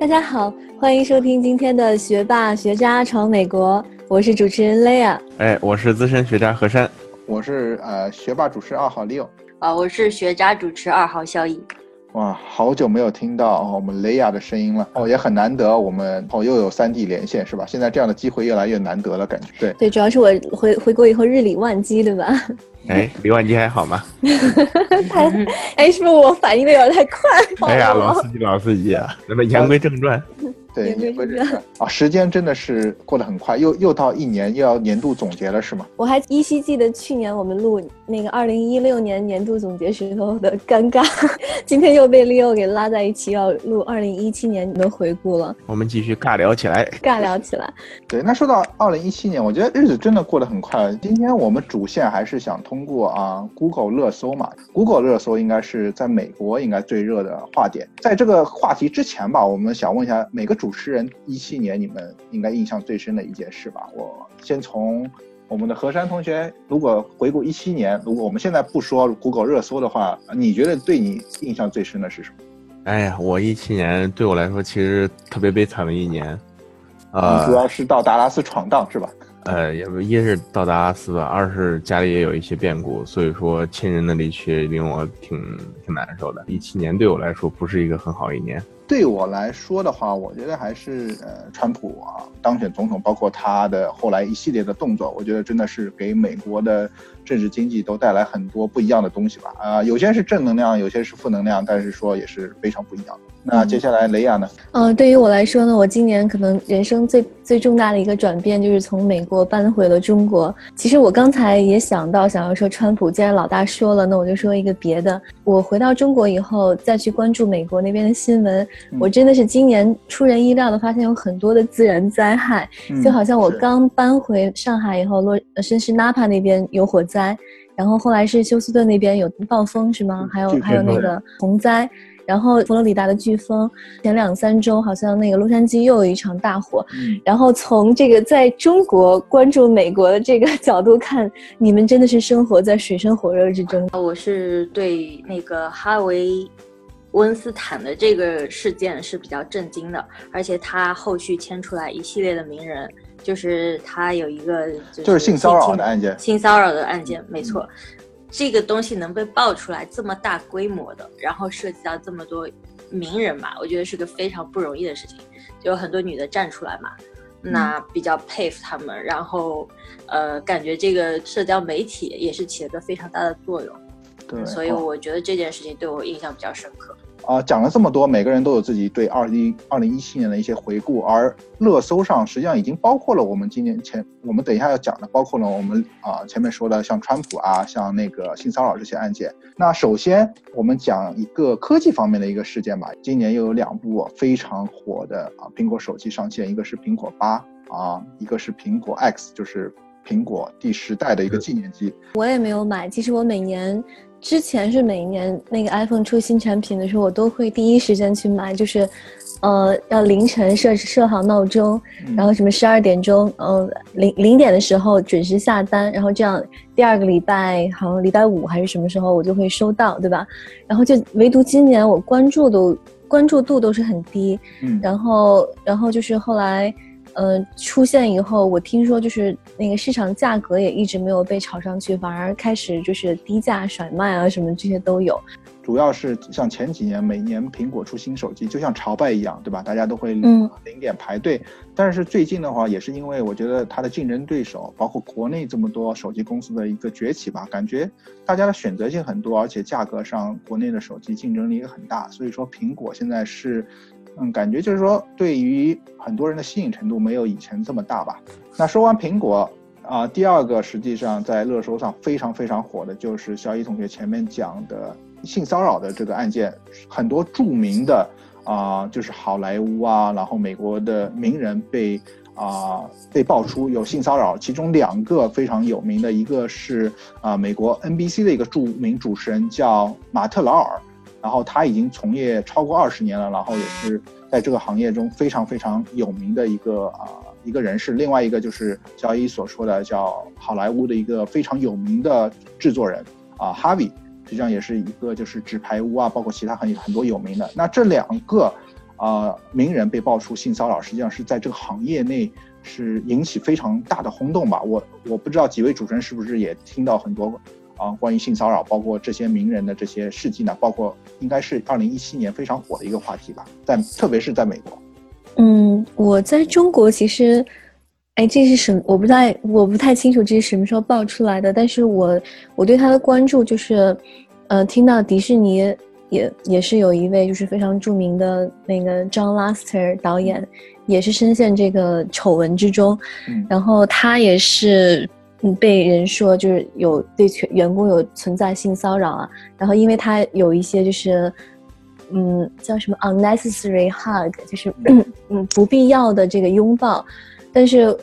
大家好，欢迎收听今天的学霸学渣闯美国，我是主持人 Lea。哎，我是资深学渣何山，我是呃学霸主持二号 Leo。啊，我是学渣主持二号肖毅。哇，好久没有听到我们雷亚的声音了哦，也很难得，我们哦又有三 D 连线是吧？现在这样的机会越来越难得了，感觉对对，主要是我回回国以后日理万机，对吧？哎，李万基还好吗？太哎，是不是我反应的有点太快？哎呀，老司机老司机啊！那么言归正传。对，言归正传啊，时间真的是过得很快，又又到一年，又要年度总结了，是吗？我还依稀记得去年我们录那个二零一六年年度总结时候的尴尬，今天又被 Leo 给拉在一起，要录二零一七年的回顾了。我们继续尬聊起来，尬聊起来。对，那说到二零一七年，我觉得日子真的过得很快。今天我们主线还是想通过啊，Google 热搜嘛，Google 热搜应该是在美国应该最热的话点。在这个话题之前吧，我们想问一下每个主持人，一七年你们应该印象最深的一件事吧？我先从我们的何山同学，如果回顾一七年，如果我们现在不说 Google 热搜的话，你觉得对你印象最深的是什么？哎呀，我一七年对我来说其实特别悲惨的一年，呃，主要是到达拉斯闯荡是吧？呃，也不，一是到达阿斯吧，二是家里也有一些变故，所以说亲人的离去令我挺挺难受的。一七年对我来说不是一个很好一年。对我来说的话，我觉得还是呃，川普啊当选总统，包括他的后来一系列的动作，我觉得真的是给美国的政治经济都带来很多不一样的东西吧。啊，有些是正能量，有些是负能量，但是说也是非常不一样的。那接下来雷亚呢？嗯，对于我来说呢，我今年可能人生最最重大的一个转变就是从美国搬回了中国。其实我刚才也想到想要说川普，既然老大说了，那我就说一个别的。我回到中国以后再去关注美国那边的新闻，我真的是今年出人意料的发现有很多的自然灾害，就好像我刚搬回上海以后，洛甚至纳帕那边有火灾，然后后来是休斯顿那边有暴风是吗？还有还有那个洪灾。然后佛罗里达的飓风，前两三周好像那个洛杉矶又有一场大火。然后从这个在中国关注美国的这个 角度看，你们真的是生活在水深火热之中。我是对那个哈维温斯坦的这个事件是比较震惊的，而且他后续牵出来一系列的名人，就是他有一个就是性骚扰的案件，性骚扰的案件，没错。这个东西能被爆出来这么大规模的，然后涉及到这么多名人嘛，我觉得是个非常不容易的事情。就有很多女的站出来嘛，那比较佩服他们。然后，呃，感觉这个社交媒体也是起了个非常大的作用。对，所以我觉得这件事情对我印象比较深刻。啊，讲了这么多，每个人都有自己对二零二零一七年的一些回顾，而热搜上实际上已经包括了我们今年前，我们等一下要讲的，包括了我们啊前面说的像川普啊，像那个性骚扰这些案件。那首先我们讲一个科技方面的一个事件吧，今年又有两部非常火的啊苹果手机上线，一个是苹果八啊，一个是苹果 X，就是苹果第十代的一个纪念机。我也没有买，其实我每年。之前是每一年那个 iPhone 出新产品的时候，我都会第一时间去买，就是，呃，要凌晨设设好闹钟，然后什么十二点钟，嗯，零零点的时候准时下单，然后这样第二个礼拜好像礼拜五还是什么时候我就会收到，对吧？然后就唯独今年我关注都关注度都是很低，嗯，然后然后就是后来。呃，出现以后，我听说就是那个市场价格也一直没有被炒上去，反而开始就是低价甩卖啊，什么这些都有。主要是像前几年，每年苹果出新手机，就像朝拜一样，对吧？大家都会零点排队。但是最近的话，也是因为我觉得它的竞争对手，包括国内这么多手机公司的一个崛起吧，感觉大家的选择性很多，而且价格上国内的手机竞争力也很大，所以说苹果现在是。嗯，感觉就是说，对于很多人的吸引程度没有以前这么大吧。那说完苹果啊，第二个实际上在热搜上非常非常火的就是小乙同学前面讲的性骚扰的这个案件，很多著名的啊，就是好莱坞啊，然后美国的名人被啊被爆出有性骚扰，其中两个非常有名的，一个是啊美国 NBC 的一个著名主持人叫马特劳尔。然后他已经从业超过二十年了，然后也是在这个行业中非常非常有名的一个啊一个人士。另外一个就是交易所说的叫好莱坞的一个非常有名的制作人啊哈维，实际上也是一个就是纸牌屋啊，包括其他很很多有名的。那这两个啊名人被爆出性骚扰，实际上是在这个行业内是引起非常大的轰动吧。我我不知道几位主持人是不是也听到很多啊关于性骚扰，包括这些名人的这些事迹呢？包括应该是二零一七年非常火的一个话题吧，在特别是在美国。嗯，我在中国其实。哎，这是什么？我不太，我不太清楚这是什么时候爆出来的。但是我我对他的关注就是，呃，听到迪士尼也也是有一位就是非常著名的那个 John Lasseter 导演，也是深陷这个丑闻之中。嗯，然后他也是被人说就是有对全员工有存在性骚扰啊。然后因为他有一些就是嗯叫什么 unnecessary hug，就是嗯 不必要的这个拥抱，但是。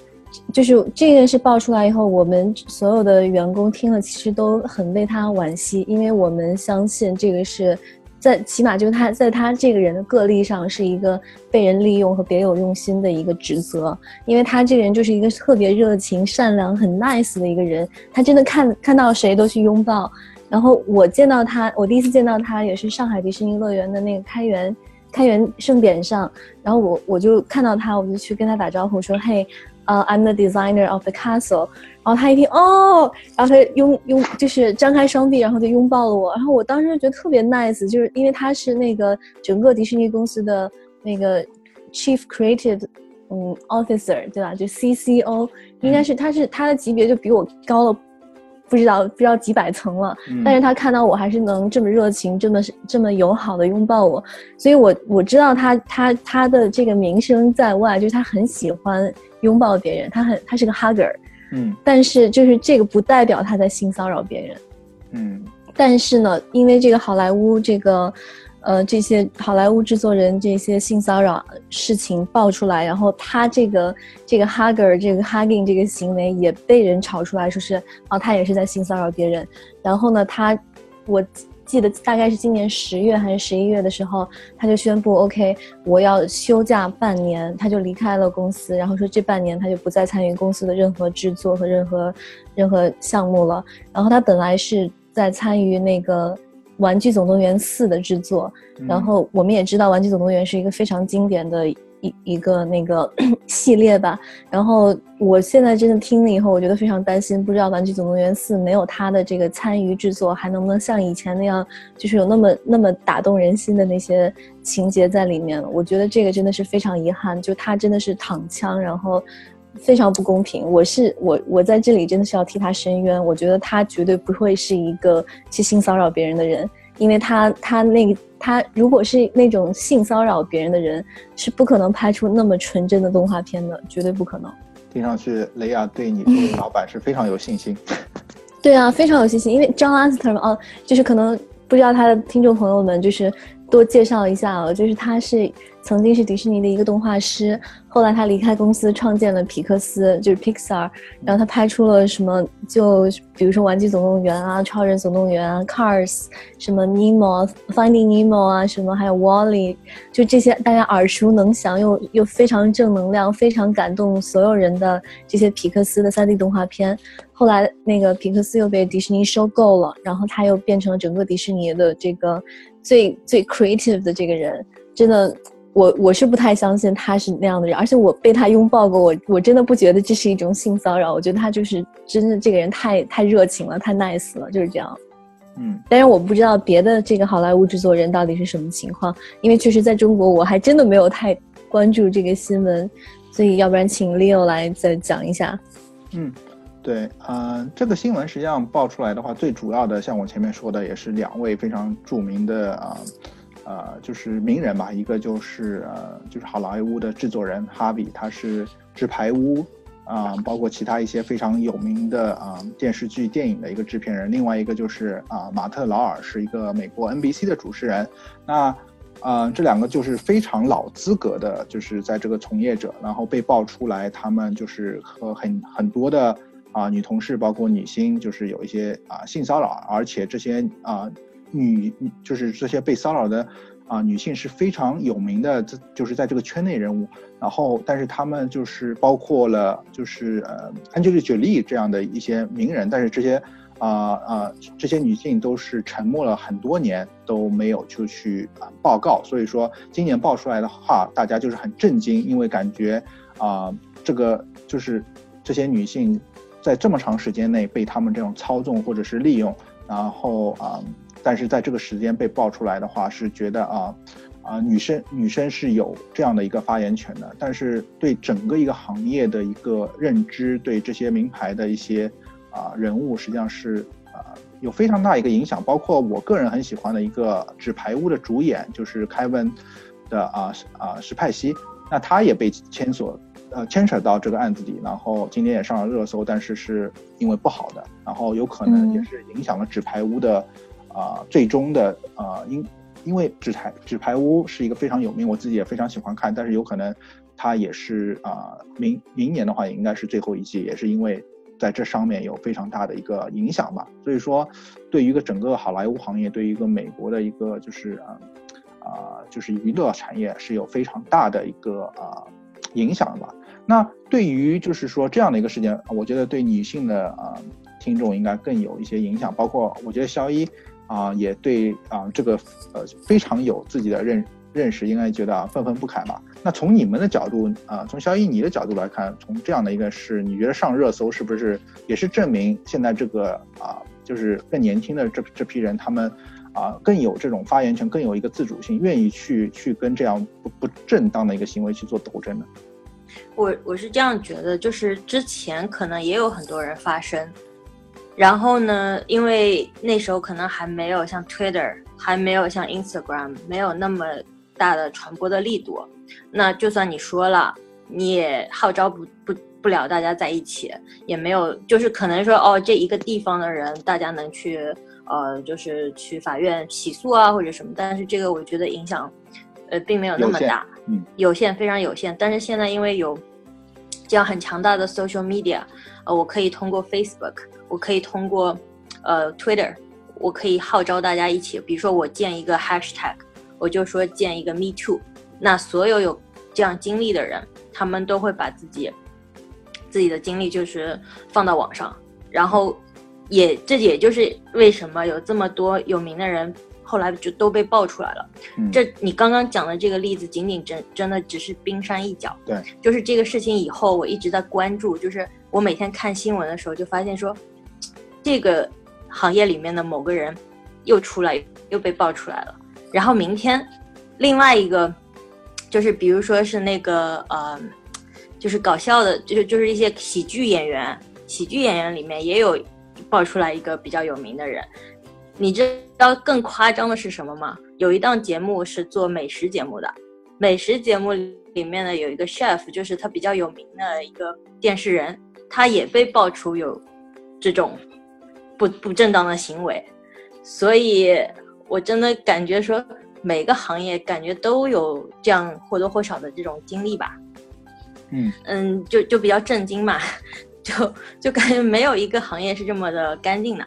就是这件事爆出来以后，我们所有的员工听了，其实都很为他惋惜，因为我们相信这个是在起码就是他在他这个人的个例上是一个被人利用和别有用心的一个指责，因为他这个人就是一个特别热情、善良、很 nice 的一个人，他真的看看到谁都去拥抱。然后我见到他，我第一次见到他也是上海迪士尼乐园的那个开园开园盛典上，然后我我就看到他，我就去跟他打招呼说：“嘿。”呃，I'm the designer of the castle。然后他一听，哦，然后他拥拥就是张开双臂，然后就拥抱了我。然后我当时觉得特别 nice，就是因为他是那个整个迪士尼公司的那个 chief creative 嗯 officer，对吧？就 CCO，应该是他是他的级别就比我高了。不知道不知道几百层了，但是他看到我还是能这么热情，这么这么友好的拥抱我，所以我我知道他他他的这个名声在外，就是他很喜欢拥抱别人，他很他是个 hugger，嗯，但是就是这个不代表他在性骚扰别人，嗯，但是呢，因为这个好莱坞这个。呃，这些好莱坞制作人这些性骚扰事情爆出来，然后他这个这个 hugger 这个 hugging 这个行为也被人炒出来，说是哦，他也是在性骚扰别人。然后呢，他我记得大概是今年十月还是十一月的时候，他就宣布 OK，我要休假半年，他就离开了公司，然后说这半年他就不再参与公司的任何制作和任何任何项目了。然后他本来是在参与那个。玩具总动员四的制作，然后我们也知道玩具总动员是一个非常经典的一一个那个 系列吧。然后我现在真的听了以后，我觉得非常担心，不知道玩具总动员四没有他的这个参与制作，还能不能像以前那样，就是有那么那么打动人心的那些情节在里面了。我觉得这个真的是非常遗憾，就他真的是躺枪，然后。非常不公平，我是我我在这里真的是要替他申冤。我觉得他绝对不会是一个去性骚扰别人的人，因为他他那他如果是那种性骚扰别人的人，是不可能拍出那么纯真的动画片的，绝对不可能。听上去雷亚对你作为老板是非常有信心。对啊，非常有信心，因为张阿斯特哦，就是可能不知道他的听众朋友们就是多介绍一下哦，就是他是。曾经是迪士尼的一个动画师，后来他离开公司，创建了皮克斯，就是 Pixar。然后他拍出了什么，就比如说《玩具总动员》啊，《超人总动员》啊，《Cars》，什么《Nemo》，《Finding Nemo》啊，什么还有《Wally》，就这些大家耳熟能详又又非常正能量、非常感动所有人的这些皮克斯的 3D 动画片。后来那个皮克斯又被迪士尼收购了，然后他又变成了整个迪士尼的这个最最 creative 的这个人，真的。我我是不太相信他是那样的人，而且我被他拥抱过，我我真的不觉得这是一种性骚扰，我觉得他就是真的这个人太太热情了，太 nice 了，就是这样。嗯，但是我不知道别的这个好莱坞制作人到底是什么情况，因为确实在中国我还真的没有太关注这个新闻，所以要不然请 Leo 来再讲一下。嗯，对，呃，这个新闻实际上爆出来的话，最主要的像我前面说的，也是两位非常著名的啊。呃，就是名人吧，一个就是呃，就是好莱坞的制作人哈比，他是纸牌屋啊，包括其他一些非常有名的啊电视剧、电影的一个制片人。另外一个就是啊，马特劳尔是一个美国 NBC 的主持人。那呃，这两个就是非常老资格的，就是在这个从业者，然后被爆出来，他们就是和很很多的啊女同事，包括女星，就是有一些啊性骚扰，而且这些啊。女就是这些被骚扰的啊女性是非常有名的，这就是在这个圈内人物。然后，但是他们就是包括了就是呃 Angelababy 这样的一些名人，但是这些啊啊，这些女性都是沉默了很多年都没有就去啊报告，所以说今年爆出来的话，大家就是很震惊，因为感觉啊这个就是这些女性在这么长时间内被他们这种操纵或者是利用，然后啊，但是在这个时间被爆出来的话，是觉得啊啊女生女生是有这样的一个发言权的，但是对整个一个行业的一个认知，对这些名牌的一些。啊，人物实际上是啊有非常大一个影响，包括我个人很喜欢的一个《纸牌屋》的主演就是凯文的啊啊史派西，那他也被牵索呃牵扯到这个案子里，然后今天也上了热搜，但是是因为不好的，然后有可能也是影响了《纸牌屋》的啊最终的啊因因为《纸牌纸牌屋》是一个非常有名，我自己也非常喜欢看，但是有可能它也是啊明明年的话也应该是最后一季，也是因为。在这上面有非常大的一个影响吧，所以说，对于一个整个好莱坞行业，对于一个美国的一个就是啊啊就是娱乐产业是有非常大的一个啊影响吧。那对于就是说这样的一个事件，我觉得对女性的啊听众应该更有一些影响，包括我觉得肖一啊也对啊这个呃非常有自己的认。认识应该觉得愤愤不慨吧？那从你们的角度啊，从肖一你的角度来看，从这样的一个事，你觉得上热搜是不是也是证明现在这个啊，就是更年轻的这这批人，他们啊更有这种发言权，更有一个自主性，愿意去去跟这样不不正当的一个行为去做斗争呢？我我是这样觉得，就是之前可能也有很多人发声，然后呢，因为那时候可能还没有像 Twitter，还没有像 Instagram，没有那么。大的传播的力度，那就算你说了，你也号召不不不了大家在一起，也没有，就是可能说哦，这一个地方的人，大家能去呃，就是去法院起诉啊或者什么，但是这个我觉得影响，呃，并没有那么大，嗯，有限，非常有限。但是现在因为有这样很强大的 social media，呃，我可以通过 Facebook，我可以通过呃 Twitter，我可以号召大家一起，比如说我建一个 hashtag。我就说建一个 Me Too，那所有有这样经历的人，他们都会把自己自己的经历就是放到网上，然后也这也就是为什么有这么多有名的人后来就都被爆出来了。这你刚刚讲的这个例子，仅仅真真的只是冰山一角。对，就是这个事情以后，我一直在关注，就是我每天看新闻的时候就发现说，这个行业里面的某个人又出来又被爆出来了。然后明天，另外一个，就是比如说是那个呃，就是搞笑的，就是就是一些喜剧演员，喜剧演员里面也有爆出来一个比较有名的人。你知道更夸张的是什么吗？有一档节目是做美食节目的，美食节目里面呢有一个 chef，就是他比较有名的一个电视人，他也被爆出有这种不不正当的行为，所以。我真的感觉说，每个行业感觉都有这样或多或少的这种经历吧。嗯嗯，就就比较震惊嘛，就就感觉没有一个行业是这么的干净的。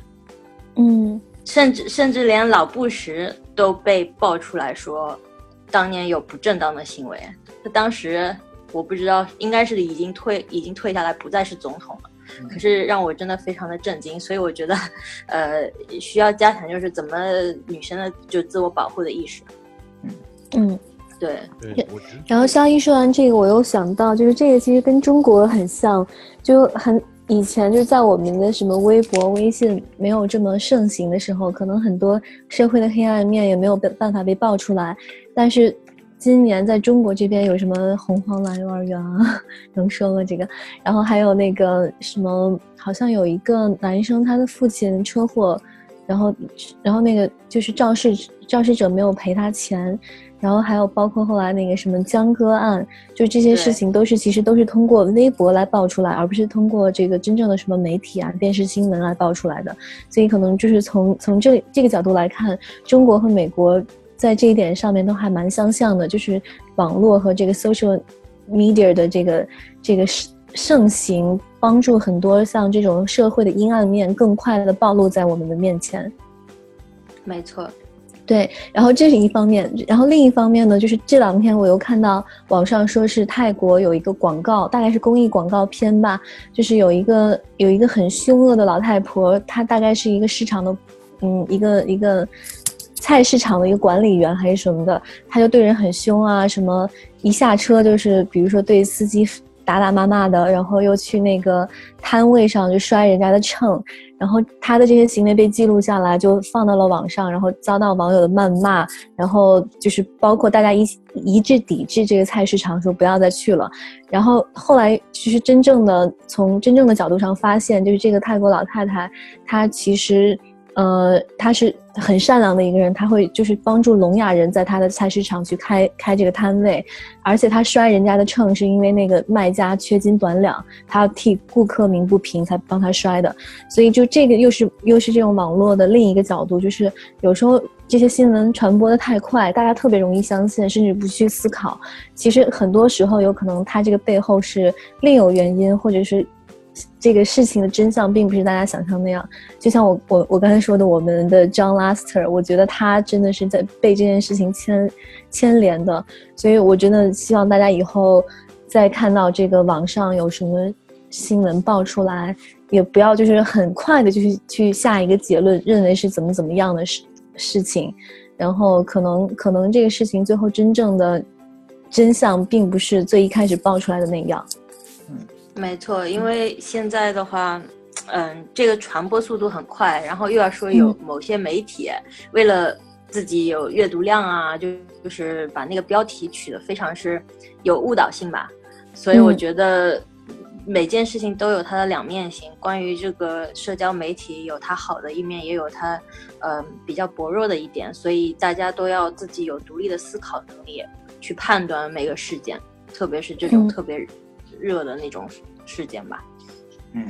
嗯，甚至甚至连老布什都被爆出来说，当年有不正当的行为。他当时我不知道，应该是已经退已经退下来，不再是总统了。可是让我真的非常的震惊，所以我觉得，呃，需要加强就是怎么女生的就自我保护的意识。嗯嗯，对。然后肖一说完这个，我又想到，就是这个其实跟中国很像，就很以前就在我们的什么微博、微信没有这么盛行的时候，可能很多社会的黑暗面也没有办法被爆出来，但是。今年在中国这边有什么红黄蓝幼儿园啊？能说吗？这个，然后还有那个什么，好像有一个男生，他的父亲车祸，然后，然后那个就是肇事肇事者没有赔他钱，然后还有包括后来那个什么江歌案，就这些事情都是其实都是通过微博来爆出来，而不是通过这个真正的什么媒体啊、电视新闻来爆出来的。所以可能就是从从这这个角度来看，中国和美国。在这一点上面都还蛮相像的，就是网络和这个 social media 的这个这个盛行，帮助很多像这种社会的阴暗面更快的暴露在我们的面前。没错，对，然后这是一方面，然后另一方面呢，就是这两天我又看到网上说是泰国有一个广告，大概是公益广告片吧，就是有一个有一个很凶恶的老太婆，她大概是一个市场的，嗯，一个一个菜市场的一个管理员还是什么的，她就对人很凶啊，什么一下车就是比如说对司机。打打骂骂的，然后又去那个摊位上就摔人家的秤，然后他的这些行为被记录下来，就放到了网上，然后遭到网友的谩骂，然后就是包括大家一一致抵制这个菜市场，说不要再去了。然后后来其实真正的从真正的角度上发现，就是这个泰国老太太，她其实。呃，他是很善良的一个人，他会就是帮助聋哑人在他的菜市场去开开这个摊位，而且他摔人家的秤是因为那个卖家缺斤短两，他要替顾客鸣不平才帮他摔的，所以就这个又是又是这种网络的另一个角度，就是有时候这些新闻传播的太快，大家特别容易相信，甚至不去思考，其实很多时候有可能他这个背后是另有原因，或者是。这个事情的真相并不是大家想象那样，就像我我我刚才说的，我们的 John Laster，我觉得他真的是在被这件事情牵牵连的，所以我真的希望大家以后再看到这个网上有什么新闻爆出来，也不要就是很快的就去去下一个结论，认为是怎么怎么样的事事情，然后可能可能这个事情最后真正的真相并不是最一开始爆出来的那样。没错，因为现在的话，嗯，这个传播速度很快，然后又要说有某些媒体为了自己有阅读量啊，就就是把那个标题取得非常是有误导性吧。所以我觉得每件事情都有它的两面性。关于这个社交媒体，有它好的一面，也有它嗯比较薄弱的一点。所以大家都要自己有独立的思考能力，去判断每个事件，特别是这种特别。热的那种事件吧，嗯，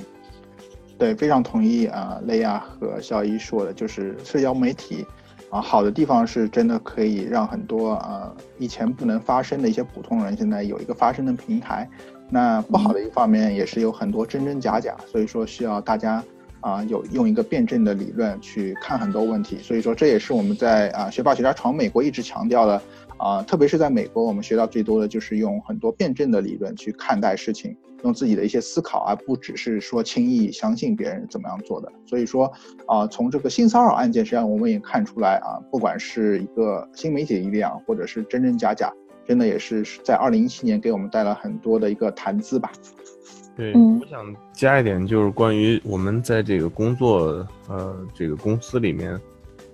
对，非常同意啊，雷亚和小一说的，就是社交媒体啊，好的地方是真的可以让很多啊以前不能发声的一些普通人现在有一个发声的平台，那不好的一方面也是有很多真真假假，所以说需要大家啊有用一个辩证的理论去看很多问题，所以说这也是我们在啊学霸学渣闯美国一直强调的。啊，特别是在美国，我们学到最多的就是用很多辩证的理论去看待事情，用自己的一些思考，而不只是说轻易相信别人怎么样做的。所以说，啊，从这个性骚扰案件，实际上我们也看出来啊，不管是一个新媒体力量，或者是真真假假，真的也是在二零一七年给我们带来很多的一个谈资吧。对，我想加一点，就是关于我们在这个工作，呃，这个公司里面。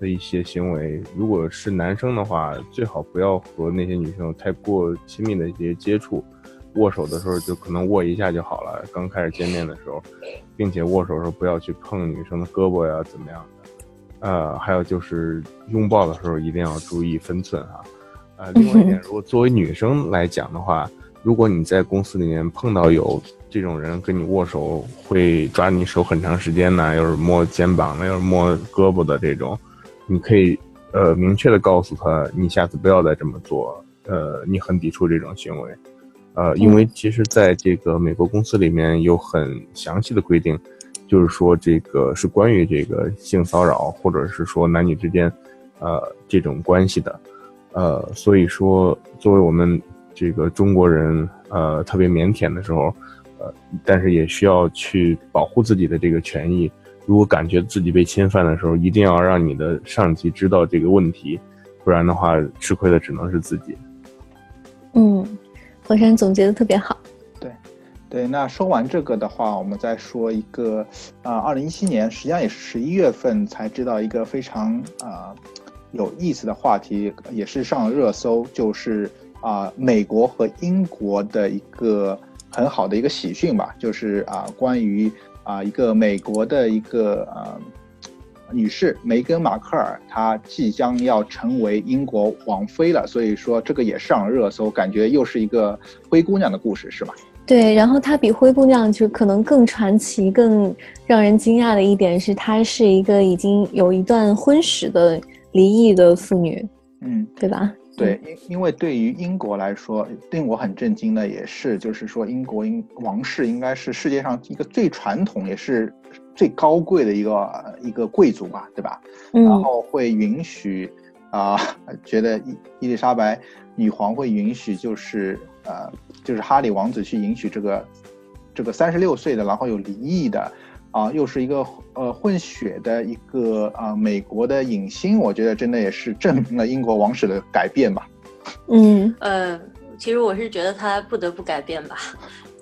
的一些行为，如果是男生的话，最好不要和那些女生有太过亲密的一些接触。握手的时候就可能握一下就好了。刚开始见面的时候，并且握手的时候不要去碰女生的胳膊呀，怎么样的？呃，还有就是拥抱的时候一定要注意分寸哈。呃，另外一点，如果作为女生来讲的话，如果你在公司里面碰到有这种人跟你握手，会抓你手很长时间呢，又是摸肩膀的，又是摸胳膊的这种。你可以，呃，明确的告诉他，你下次不要再这么做，呃，你很抵触这种行为，呃，因为其实在这个美国公司里面有很详细的规定，就是说这个是关于这个性骚扰或者是说男女之间，呃，这种关系的，呃，所以说作为我们这个中国人，呃，特别腼腆的时候，呃，但是也需要去保护自己的这个权益。如果感觉自己被侵犯的时候，一定要让你的上级知道这个问题，不然的话，吃亏的只能是自己。嗯，火山总结的特别好。对，对，那说完这个的话，我们再说一个啊，二零一七年实际上也是十一月份才知道一个非常啊有意思的话题，也是上了热搜，就是啊美国和英国的一个很好的一个喜讯吧，就是啊关于。啊，一个美国的一个呃女士梅根·马克尔，她即将要成为英国王妃了，所以说这个也上热搜，感觉又是一个灰姑娘的故事，是吧？对，然后她比灰姑娘就可能更传奇、更让人惊讶的一点是，她是一个已经有一段婚史的离异的妇女，嗯，对吧？对，因因为对于英国来说，令我很震惊的也是，就是说英国英王室应该是世界上一个最传统也是最高贵的一个一个贵族吧，对吧？然后会允许啊，觉得伊伊丽莎白女皇会允许，就是呃，就是哈里王子去允许这个这个三十六岁的，然后有离异的，啊，又是一个呃混血的一个啊美国的影星，我觉得真的也是证明了英国王室的改变吧。嗯，呃，其实我是觉得他不得不改变吧。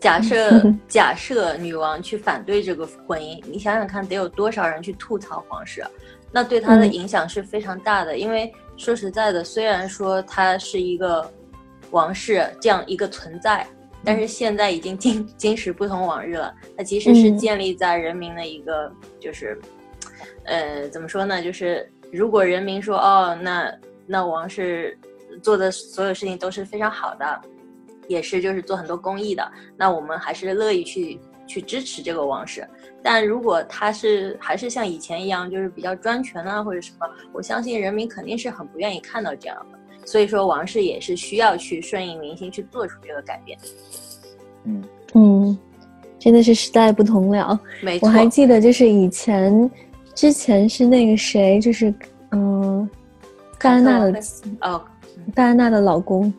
假设假设女王去反对这个婚姻，你想想看，得有多少人去吐槽皇室？那对他的影响是非常大的。因为说实在的，虽然说他是一个王室这样一个存在，但是现在已经今今 时不同往日了。它其实是建立在人民的一个，就是，呃，怎么说呢？就是如果人民说哦，那那王室做的所有事情都是非常好的。也是，就是做很多公益的，那我们还是乐意去去支持这个王室。但如果他是还是像以前一样，就是比较专权啊，或者什么，我相信人民肯定是很不愿意看到这样的。所以说，王室也是需要去顺应民心，去做出这个改变。嗯嗯，真的是时代不同了。没错，我还记得，就是以前之前是那个谁，就是嗯，戴安娜的哦，戴安娜的老公。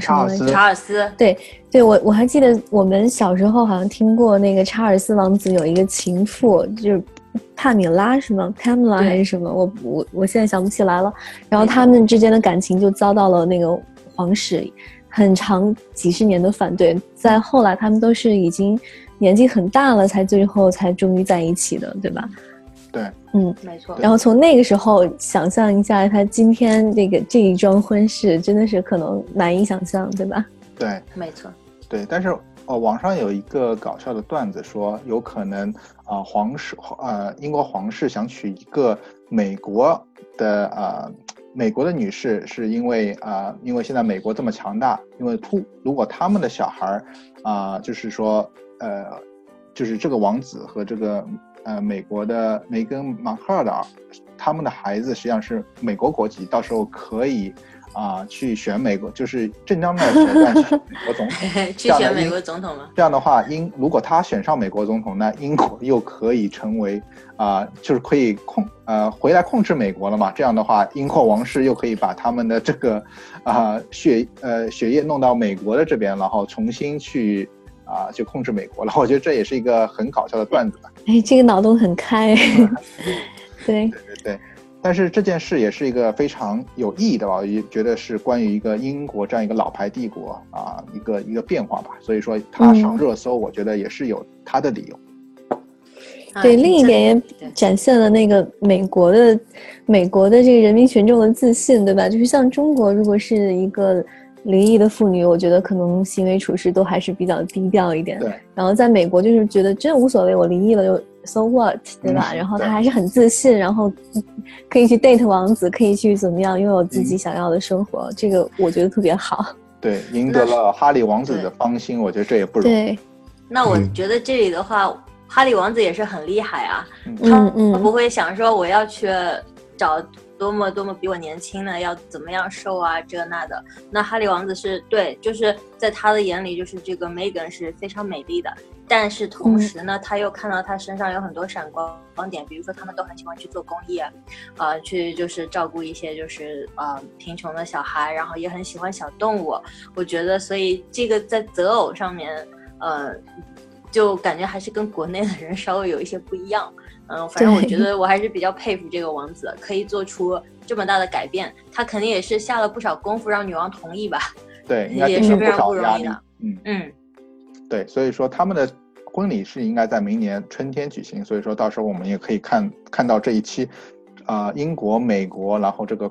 查尔斯，查尔斯，对对，我我还记得我们小时候好像听过那个查尔斯王子有一个情妇，就是帕米拉是吗？Pamela 还是什么？我我我现在想不起来了。然后他们之间的感情就遭到了那个皇室很长几十年的反对，在后来他们都是已经年纪很大了，才最后才终于在一起的，对吧？对，嗯，没错。然后从那个时候想象一下，他今天这个这一桩婚事，真的是可能难以想象，对吧？对，没错。对，但是哦，网上有一个搞笑的段子说，有可能啊，皇室呃，英国皇室想娶一个美国的呃美国的女士，是因为啊，因为现在美国这么强大，因为突如果他们的小孩儿啊，就是说呃，就是这个王子和这个。呃，美国的梅根·马克尔的他们的孩子实际上是美国国籍，到时候可以啊去选美国，就是正当的手段去选美国总统。去选美国总统吗？这样的话，英如果他选上美国总统，那英国又可以成为啊，就是可以控呃回来控制美国了嘛？这样的话，英国王室又可以把他们的这个啊血呃血液弄到美国的这边，然后重新去。啊，就控制美国了，我觉得这也是一个很搞笑的段子吧。哎，这个脑洞很开。对对对对，但是这件事也是一个非常有意义的吧？也觉得是关于一个英国这样一个老牌帝国啊，一个一个变化吧。所以说它上热搜，我觉得也是有它的理由。对，另一点也展现了那个美国的美国的这个人民群众的自信，对吧？就是像中国，如果是一个。离异的妇女，我觉得可能行为处事都还是比较低调一点。对。然后在美国，就是觉得真无所谓，我离异了就 so what，对吧？然后他还是很自信，然后可以去 date 王子，可以去怎么样，拥有自己想要的生活。这个我觉得特别好。对，赢得了哈利王子的芳心，我觉得这也不容易。对。那我觉得这里的话，哈利王子也是很厉害啊。他他不会想说我要去找。多么多么比我年轻呢？要怎么样瘦啊？这那的。那哈利王子是对，就是在他的眼里，就是这个 Megan 是非常美丽的。但是同时呢，他又看到他身上有很多闪光光点，比如说他们都很喜欢去做公益，啊，去就是照顾一些就是呃贫穷的小孩，然后也很喜欢小动物。我觉得，所以这个在择偶上面，呃，就感觉还是跟国内的人稍微有一些不一样。嗯，反正我觉得我还是比较佩服这个王子，可以做出这么大的改变。他肯定也是下了不少功夫让女王同意吧？对，也是非常不容易的。嗯嗯，对，所以说他们的婚礼是应该在明年春天举行，所以说到时候我们也可以看看到这一期，啊，英国、美国，然后这个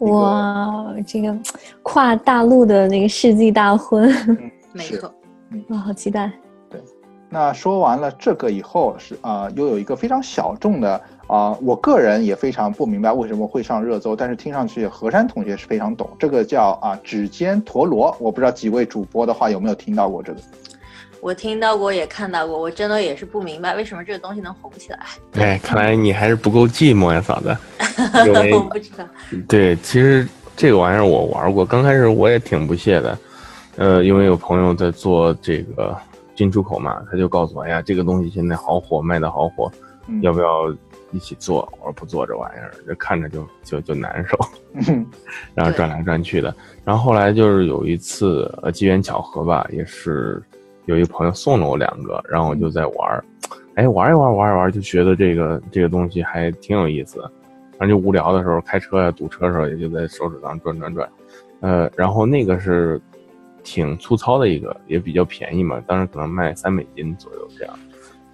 哇，这个跨大陆的那个世纪大婚，没错，哇，好期待。那说完了这个以后，是啊，又有一个非常小众的啊，我个人也非常不明白为什么会上热搜，但是听上去何山同学是非常懂，这个叫啊指尖陀螺，我不知道几位主播的话有没有听到过这个？我听到过，也看到过，我真的也是不明白为什么这个东西能红起来。哎，看来你还是不够寂寞呀，嫂子。我不知道。对，其实这个玩意儿我玩过，刚开始我也挺不屑的，呃，因为有朋友在做这个。进出口嘛，他就告诉我，哎呀，这个东西现在好火，卖的好火，要不要一起做。我说不做这玩意儿，这看着就就就难受，然后转来转去的。然后后来就是有一次，呃，机缘巧合吧，也是有一个朋友送了我两个，然后我就在玩儿，哎，玩一玩，玩一玩，就觉得这个这个东西还挺有意思。反正就无聊的时候，开车呀、堵车的时候，也就在手指上转转转。呃，然后那个是挺粗糙的一个，也比较便宜嘛，当时可能卖三美金左右这样。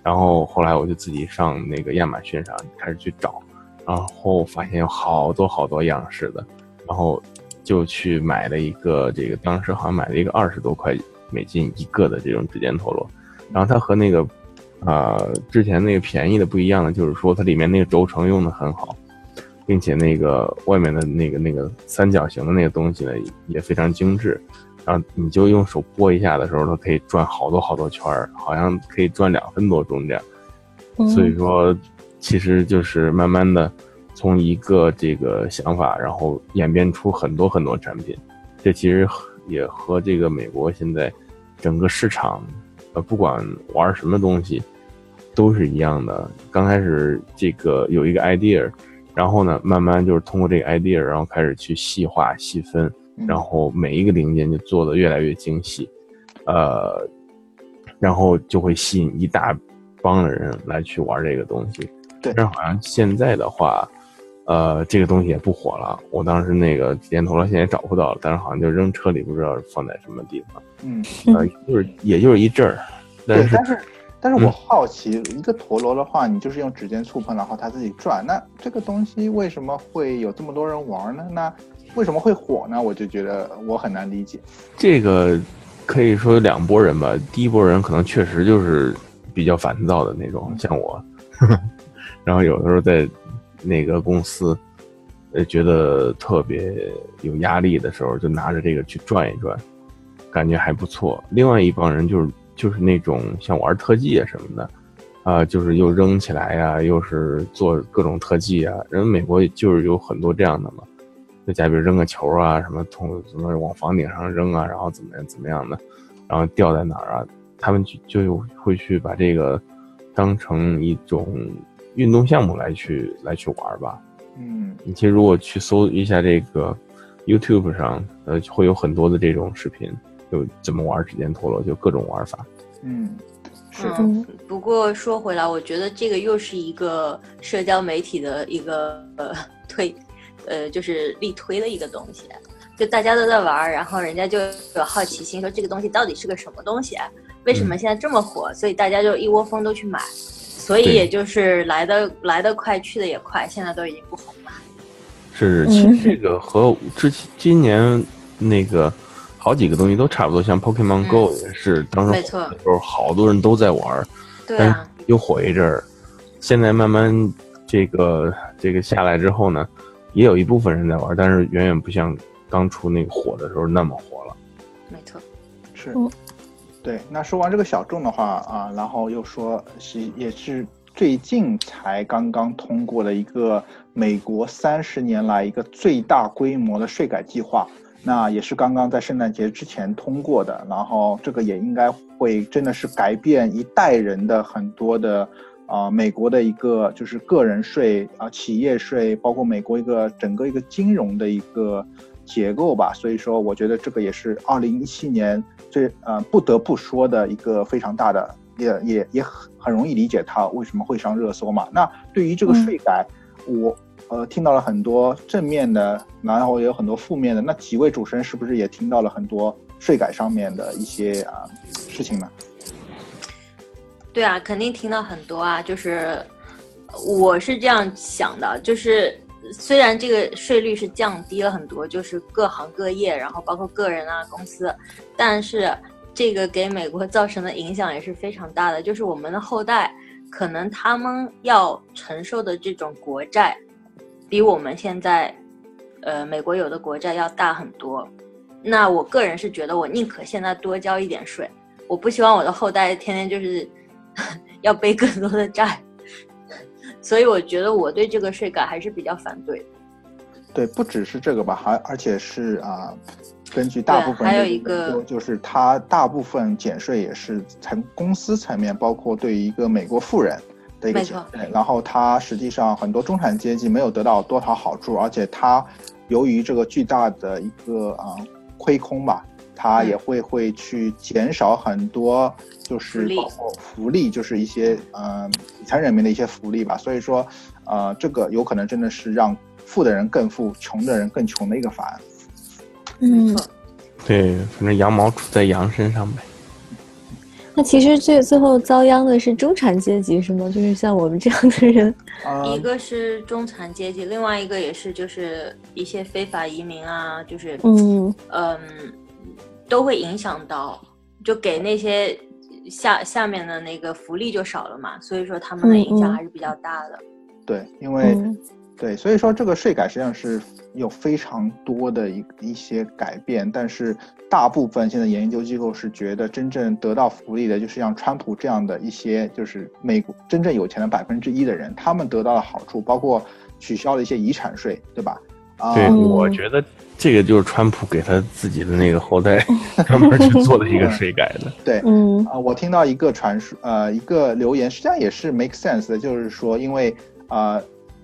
然后后来我就自己上那个亚马逊上开始去找，然后发现有好多好多样式的，然后就去买了一个这个，当时好像买了一个二十多块美金一个的这种指尖陀螺。然后它和那个啊之前那个便宜的不一样的，就是说它里面那个轴承用的很好，并且那个外面的那个那个三角形的那个东西呢也非常精致。然后你就用手拨一下的时候，它可以转好多好多圈儿，好像可以转两分多钟这样。所以说，其实就是慢慢的从一个这个想法，然后演变出很多很多产品。这其实也和这个美国现在整个市场，呃，不管玩什么东西，都是一样的。刚开始这个有一个 idea，然后呢，慢慢就是通过这个 idea，然后开始去细化细分。然后每一个零件就做的越来越精细，呃，然后就会吸引一大帮的人来去玩这个东西。对，但好像现在的话，呃，这个东西也不火了。我当时那个指尖陀螺现在找不到了，但是好像就扔车里，不知道放在什么地方。嗯，呃，就是也就是一阵儿。对，但是但是我好奇，一个陀螺的话，你就是用指尖触碰，然后它自己转，那这个东西为什么会有这么多人玩呢？那为什么会火呢？我就觉得我很难理解。这个可以说有两拨人吧。第一拨人可能确实就是比较烦躁的那种，像我。然后有的时候在那个公司，呃，觉得特别有压力的时候，就拿着这个去转一转，感觉还不错。另外一帮人就是就是那种像玩特技啊什么的，啊，就是又扔起来呀，又是做各种特技啊。人美国就是有很多这样的嘛。在家，比如扔个球啊，什么从什么往房顶上扔啊，然后怎么样怎么样的，然后掉在哪儿啊？他们就就会去把这个当成一种运动项目来去来去玩吧。嗯，你其实如果去搜一下这个 YouTube 上，呃，会有很多的这种视频，就怎么玩指尖陀螺，就各种玩法。嗯，是。不过说回来，我觉得这个又是一个社交媒体的一个呃推。呃，就是力推的一个东西，就大家都在玩，然后人家就有好奇心，说这个东西到底是个什么东西？为什么现在这么火？所以大家就一窝蜂都去买，所以也就是来的来的快，去的也快，现在都已经不红了。是，其实这个和之今年那个好几个东西都差不多，像 Pokemon Go 也是当时火的时候，好多人都在玩，但是又火一阵儿，现在慢慢这个这个下来之后呢。也有一部分人在玩，但是远远不像当初那个火的时候那么火了。没错，是，对。那说完这个小众的话啊，然后又说是也是最近才刚刚通过了一个美国三十年来一个最大规模的税改计划，那也是刚刚在圣诞节之前通过的。然后这个也应该会真的是改变一代人的很多的。啊，美国的一个就是个人税啊，企业税，包括美国一个整个一个金融的一个结构吧。所以说，我觉得这个也是二零一七年最呃不得不说的一个非常大的，也也也很很容易理解它为什么会上热搜嘛。那对于这个税改，我呃听到了很多正面的，然后也有很多负面的。那几位主持人是不是也听到了很多税改上面的一些啊事情呢？对啊，肯定听到很多啊，就是我是这样想的，就是虽然这个税率是降低了很多，就是各行各业，然后包括个人啊、公司，但是这个给美国造成的影响也是非常大的，就是我们的后代可能他们要承受的这种国债，比我们现在，呃，美国有的国债要大很多。那我个人是觉得，我宁可现在多交一点税，我不希望我的后代天天就是。要背更多的债，所以我觉得我对这个税改还是比较反对。对，不只是这个吧，还而且是啊，根据大部分还有一个就是它大部分减税也是从公司层面，包括对于一个美国富人，的一个减税，然后它实际上很多中产阶级没有得到多少好处，而且它由于这个巨大的一个啊亏空吧，它也会会去减少很多就是包括福利，就是一些呃底层人民的一些福利吧。所以说，呃，这个有可能真的是让富的人更富，穷的人更穷的一个法案。嗯，对，反正羊毛出在羊身上呗。那其实最最后遭殃的是中产阶级，是吗？就是像我们这样的人。一个是中产阶级，另外一个也是就是一些非法移民啊，就是嗯嗯，都会影响到，就给那些下下面的那个福利就少了嘛，所以说他们的影响还是比较大的。对，因为。对，所以说这个税改实际上是有非常多的一一些改变，但是大部分现在研究机构是觉得真正得到福利的，就是像川普这样的一些，就是美国真正有钱的百分之一的人，他们得到了好处，包括取消了一些遗产税，对吧？对，我觉得这个就是川普给他自己的那个后代 专门去做的一个税改的。对，嗯。啊，我听到一个传说，呃，一个留言，实际上也是 make sense 的，就是说，因为啊。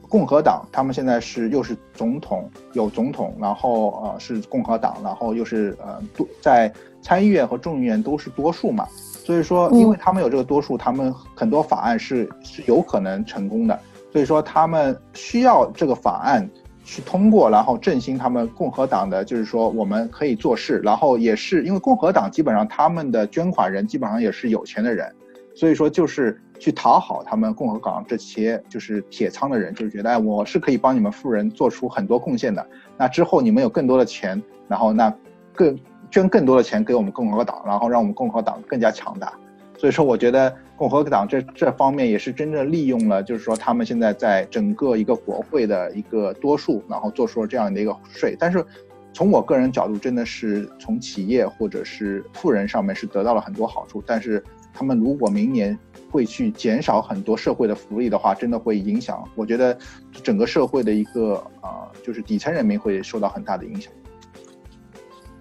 共和党他们现在是又是总统有总统，然后呃是共和党，然后又是呃多在参议院和众议院都是多数嘛，所以说因为他们有这个多数，他们很多法案是是有可能成功的，所以说他们需要这个法案去通过，然后振兴他们共和党的，就是说我们可以做事，然后也是因为共和党基本上他们的捐款人基本上也是有钱的人，所以说就是。去讨好他们共和党这些就是铁仓的人，就是觉得哎，我是可以帮你们富人做出很多贡献的。那之后你们有更多的钱，然后那更捐更多的钱给我们共和党，然后让我们共和党更加强大。所以说，我觉得共和党这这方面也是真正利用了，就是说他们现在在整个一个国会的一个多数，然后做出了这样的一个税。但是从我个人角度，真的是从企业或者是富人上面是得到了很多好处。但是他们如果明年，会去减少很多社会的福利的话，真的会影响。我觉得整个社会的一个啊，就是底层人民会受到很大的影响。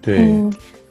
对，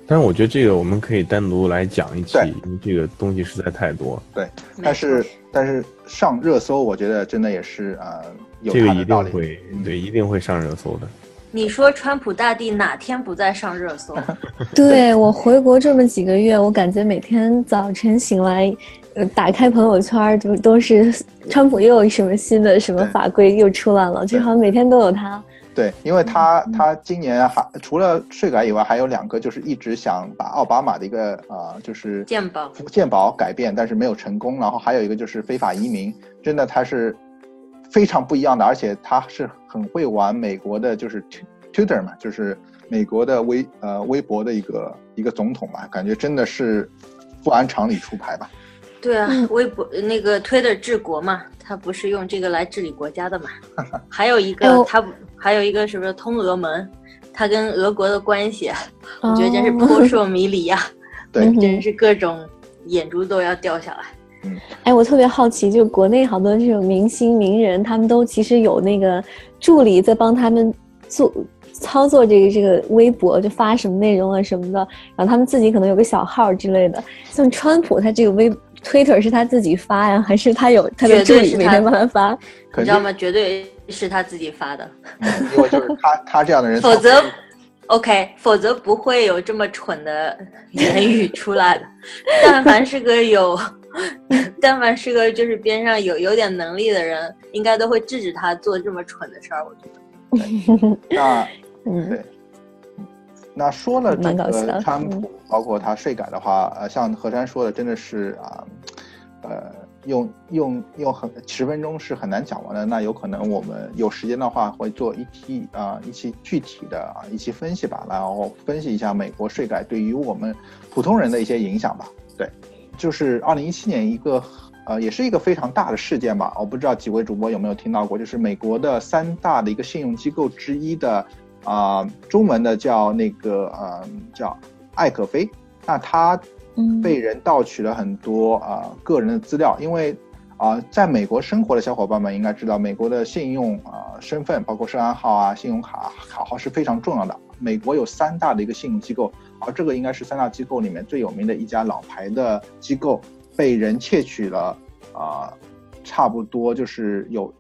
但是我觉得这个我们可以单独来讲一期，因为这个东西实在太多。对，但是但是上热搜，我觉得真的也是啊，有这个一定会对，一定会上热搜的。你说川普大帝哪天不再上热搜？对我回国这么几个月，我感觉每天早晨醒来。呃，打开朋友圈就都是川普又有什么新的什么法规又出来了，就好像每天都有他。对，因为他他今年还除了税改以外，还有两个就是一直想把奥巴马的一个呃就是鉴宝鉴宝改变，但是没有成功。然后还有一个就是非法移民，真的他是非常不一样的，而且他是很会玩美国的，就是 Twitter 嘛，就是美国的微呃微博的一个一个总统嘛，感觉真的是不按常理出牌吧。对啊，微博那个推的治国嘛，他不是用这个来治理国家的嘛？还有一个他还有一个什么通俄门，他跟俄国的关系，我觉得真是扑朔迷离呀。对，真是各种眼珠都要掉下来。嗯，哎，我特别好奇，就国内好多这种明星名人，他们都其实有那个助理在帮他们做操作这个这个微博，就发什么内容啊什么的，然后他们自己可能有个小号之类的。像川普他这个微。Twitter 是他自己发呀，还是他有他的助理每天帮他发？你知道吗？绝对是他自己发的。因为就是他 他这样的人，否则，OK，否则不会有这么蠢的言语出来的。但凡是个有，但凡是个就是边上有有点能力的人，应该都会制止他做这么蠢的事儿。我觉得。那嗯，对。那说了这个川普，包括他税改的话，呃，像何山说的，真的是啊，呃，用用用很十分钟是很难讲完的。那有可能我们有时间的话，会做一期啊一期具体的啊一期分析吧，然后分析一下美国税改对于我们普通人的一些影响吧。对，就是二零一七年一个呃，也是一个非常大的事件吧。我不知道几位主播有没有听到过，就是美国的三大的一个信用机构之一的。啊，中文的叫那个呃，叫艾可菲。那他被人盗取了很多啊个人的资料，因为啊，在美国生活的小伙伴们应该知道，美国的信用啊身份，包括涉案号啊、信用卡卡号是非常重要的。美国有三大的一个信用机构，而这个应该是三大机构里面最有名的一家老牌的机构，被人窃取了啊差不多就是有。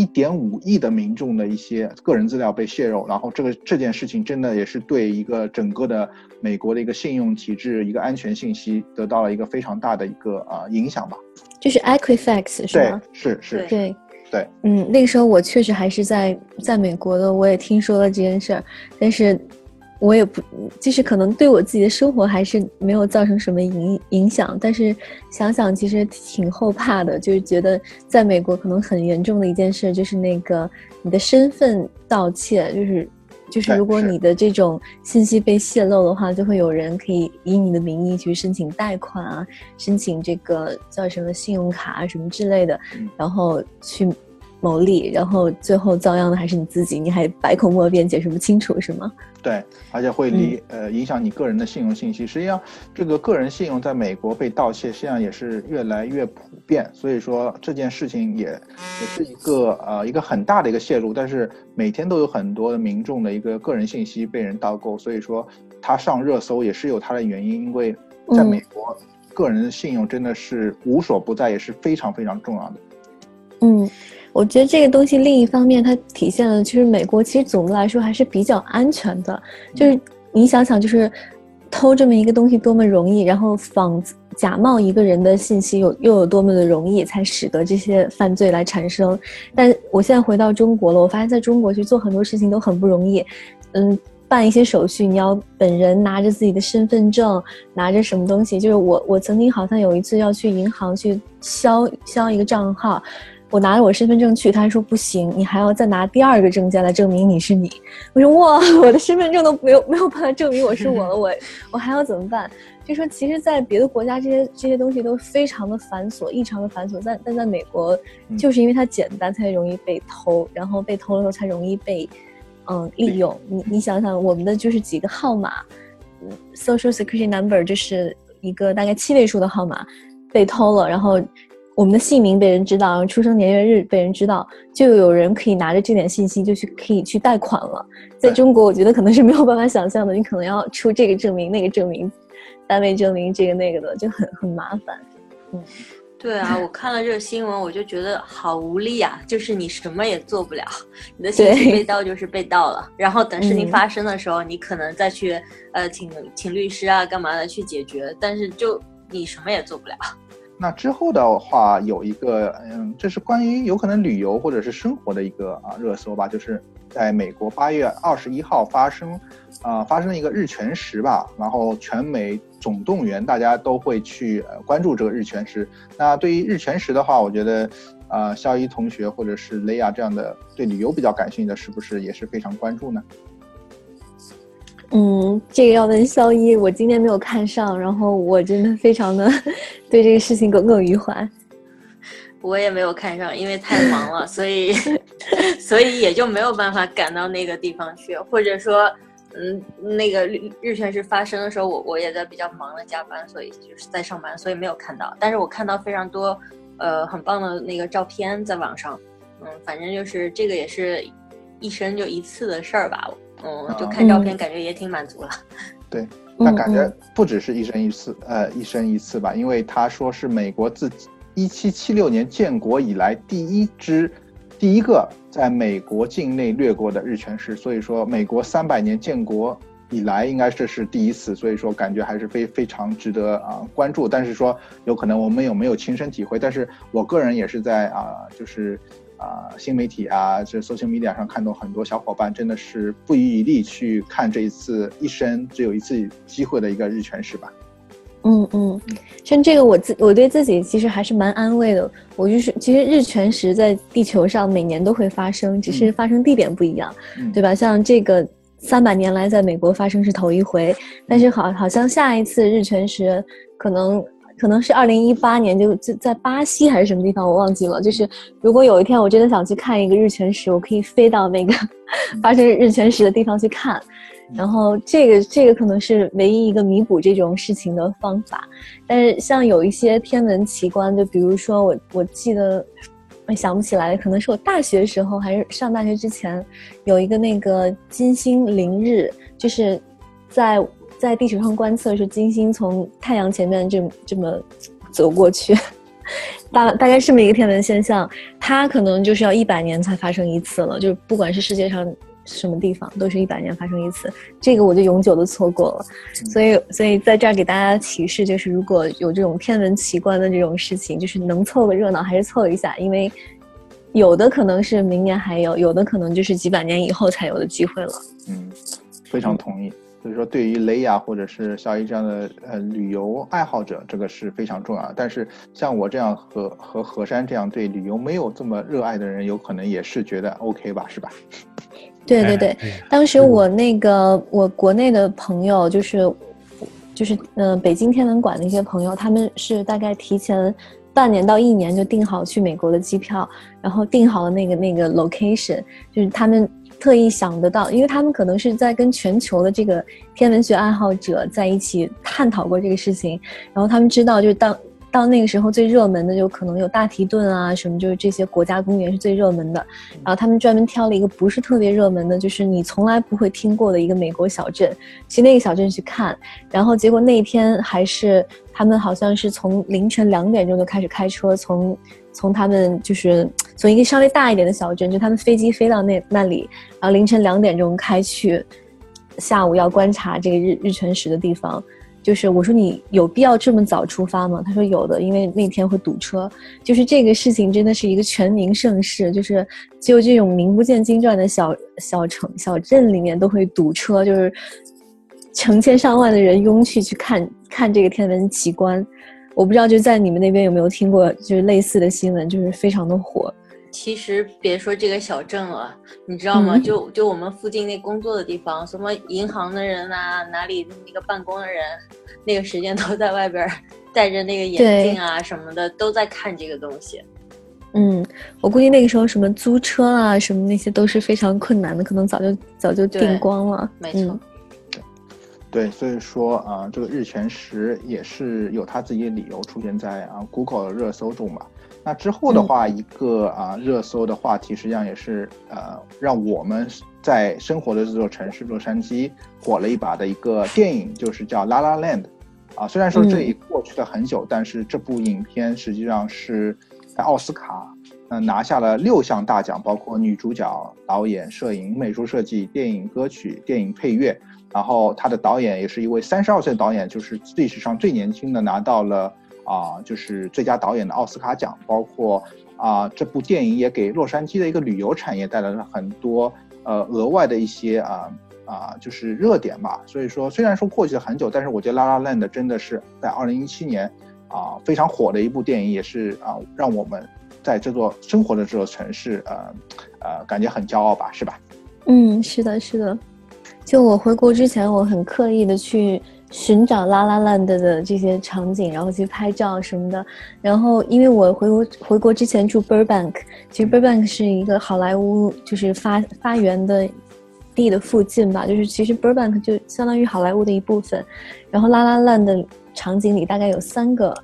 一点五亿的民众的一些个人资料被泄露，然后这个这件事情真的也是对一个整个的美国的一个信用体制、一个安全信息得到了一个非常大的一个啊影响吧。就是 Equifax 是吗？是是对对，嗯，那个时候我确实还是在在美国的，我也听说了这件事儿，但是。我也不，就是可能对我自己的生活还是没有造成什么影影响，但是想想其实挺后怕的，就是觉得在美国可能很严重的一件事就是那个你的身份盗窃，就是就是如果你的这种信息被泄露的话，就会有人可以以你的名义去申请贷款啊，申请这个叫什么信用卡啊什么之类的，然后去。牟利，然后最后遭殃的还是你自己，你还百口莫辩，解释不清楚，是吗？对，而且会离呃影响你个人的信用信息。实际上，这个个人信用在美国被盗窃，实际上也是越来越普遍。所以说这件事情也也是一个呃一个很大的一个泄露。但是每天都有很多的民众的一个个人信息被人盗购，所以说它上热搜也是有它的原因。因为在美国，个人的信用真的是无所不在，也是非常非常重要的。嗯。我觉得这个东西另一方面，它体现了就是美国其实总的来说还是比较安全的。就是你想想，就是偷这么一个东西多么容易，然后仿假冒一个人的信息有又有多么的容易，才使得这些犯罪来产生。但我现在回到中国了，我发现在中国去做很多事情都很不容易。嗯，办一些手续，你要本人拿着自己的身份证，拿着什么东西？就是我我曾经好像有一次要去银行去销销一个账号。我拿着我身份证去，他还说不行，你还要再拿第二个证件来证明你是你。我说哇，我的身份证都没有 没有办法证明我是我了，我 我还要怎么办？就说其实，在别的国家，这些这些东西都非常的繁琐，异常的繁琐。但但在美国，就是因为它简单，才容易被偷，然后被偷了之后才容易被嗯利用。你你想想，我们的就是几个号码，Social Security Number 就是一个大概七位数的号码被偷了，然后。我们的姓名被人知道，然后出生年月日被人知道，就有人可以拿着这点信息就去可以去贷款了。在中国，我觉得可能是没有办法想象的，你可能要出这个证明、那个证明、单位证明这个那个的，就很很麻烦。嗯，对啊，我看了这个新闻，我就觉得好无力啊！就是你什么也做不了，你的信息被盗就是被盗了，然后等事情发生的时候，你可能再去呃请请律师啊干嘛的去解决，但是就你什么也做不了。那之后的话，有一个，嗯，这是关于有可能旅游或者是生活的一个啊热搜吧，就是在美国八月二十一号发生，啊，发生了一个日全食吧，然后全美总动员，大家都会去呃关注这个日全食。那对于日全食的话，我觉得，啊，肖一同学或者是雷亚这样的对旅游比较感兴趣的，是不是也是非常关注呢？嗯，这个要问肖一，我今天没有看上，然后我真的非常的对这个事情耿耿于怀。我也没有看上，因为太忙了，所以 所以也就没有办法赶到那个地方去，或者说，嗯，那个日日全食发生的时候，我我也在比较忙的加班，所以就是在上班，所以没有看到。但是我看到非常多，呃，很棒的那个照片在网上，嗯，反正就是这个也是一生就一次的事儿吧。嗯，就看照片，感觉也挺满足了。对，但感觉不只是一生一次，呃，一生一次吧，因为他说是美国自一七七六年建国以来第一支、第一个在美国境内掠过的日全食，所以说美国三百年建国以来应该这是第一次，所以说感觉还是非非常值得啊关注。但是说有可能我们有没有亲身体会？但是我个人也是在啊，就是。啊，新媒体啊，这 social media 上看到很多小伙伴真的是不遗余力去看这一次一生只有一次机会的一个日全食吧。嗯嗯，像这个我自我对自己其实还是蛮安慰的。我就是其实日全食在地球上每年都会发生，只是发生地点不一样，对吧？像这个三百年来在美国发生是头一回，但是好好像下一次日全食可能。可能是二零一八年，就就在巴西还是什么地方，我忘记了。就是如果有一天我真的想去看一个日全食，我可以飞到那个 发生日全食的地方去看。然后这个这个可能是唯一一个弥补这种事情的方法。但是像有一些天文奇观，就比如说我我记得我想不起来，可能是我大学时候还是上大学之前，有一个那个金星凌日，就是在。在地球上观测是金星从太阳前面这这么走过去，大大概这么一个天文现象，它可能就是要一百年才发生一次了，就不管是世界上什么地方，都是一百年发生一次，这个我就永久的错过了。所以，所以在这儿给大家提示，就是如果有这种天文奇观的这种事情，就是能凑个热闹还是凑一下，因为有的可能是明年还有，有的可能就是几百年以后才有的机会了。嗯，非常同意。所以说，对于雷亚或者是小易这样的呃旅游爱好者，这个是非常重要的。但是像我这样和和何山这样对旅游没有这么热爱的人，有可能也是觉得 OK 吧，是吧？对对对，当时我那个我国内的朋友就是就是嗯北京天文馆的一些朋友，他们是大概提前半年到一年就订好去美国的机票，然后订好了那个那个 location，就是他们。特意想得到，因为他们可能是在跟全球的这个天文学爱好者在一起探讨过这个事情，然后他们知道，就是当到那个时候最热门的就可能有大提顿啊什么，就是这些国家公园是最热门的。然后他们专门挑了一个不是特别热门的，就是你从来不会听过的一个美国小镇，去那个小镇去看。然后结果那天还是他们好像是从凌晨两点钟就开始开车从。从他们就是从一个稍微大一点的小镇，就他们飞机飞到那那里，然后凌晨两点钟开去，下午要观察这个日日全食的地方。就是我说你有必要这么早出发吗？他说有的，因为那天会堵车。就是这个事情真的是一个全民盛事，就是就这种名不见经传的小小城小镇里面都会堵车，就是成千上万的人拥去去看看这个天文奇观。我不知道就在你们那边有没有听过，就是类似的新闻，就是非常的火。其实别说这个小镇了，你知道吗？就就我们附近那工作的地方，什么银行的人啊，哪里那个办公的人，那个时间都在外边戴着那个眼镜啊什么的，都在看这个东西。嗯，我估计那个时候什么租车啊，什么那些都是非常困难的，可能早就早就订光了。没错。对，所以说啊，这个日全食也是有他自己的理由出现在啊 Google 热搜中嘛。那之后的话，一个啊热搜的话题，实际上也是呃让我们在生活的这座城市洛杉矶火了一把的一个电影，就是叫《La La Land》啊。虽然说这已过去了很久，但是这部影片实际上是在奥斯卡嗯拿下了六项大奖，包括女主角、导演、摄影、美术设计、电影歌曲、电影配乐。然后他的导演也是一位三十二岁导演，就是历史上最年轻的拿到了啊，就是最佳导演的奥斯卡奖。包括啊，这部电影也给洛杉矶的一个旅游产业带来了很多呃额外的一些啊啊，就是热点吧。所以说，虽然说过去了很久，但是我觉得《拉拉 land》真的是在二零一七年啊非常火的一部电影，也是啊让我们在这座生活的这座城市呃呃感觉很骄傲吧，是吧？嗯，是的，是的。就我回国之前，我很刻意的去寻找拉拉烂的的这些场景，然后去拍照什么的。然后，因为我回国回国之前住 Burbank，其实 Burbank 是一个好莱坞就是发发源的地的附近吧，就是其实 Burbank 就相当于好莱坞的一部分。然后拉拉烂的场景里大概有三个。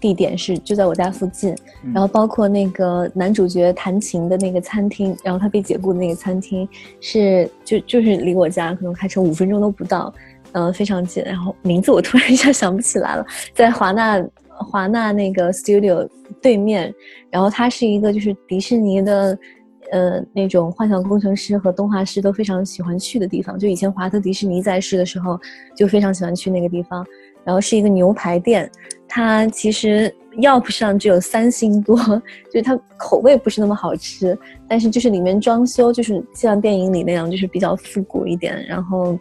地点是就在我家附近，然后包括那个男主角弹琴的那个餐厅，然后他被解雇的那个餐厅是就就是离我家可能开车五分钟都不到，嗯，非常近。然后名字我突然一下想不起来了，在华纳华纳那个 studio 对面，然后它是一个就是迪士尼的，呃，那种幻想工程师和动画师都非常喜欢去的地方。就以前华特迪士尼在世的时候，就非常喜欢去那个地方。然后是一个牛排店，它其实要不上只有三星多，就是它口味不是那么好吃，但是就是里面装修就是像电影里那样，就是比较复古一点，然后，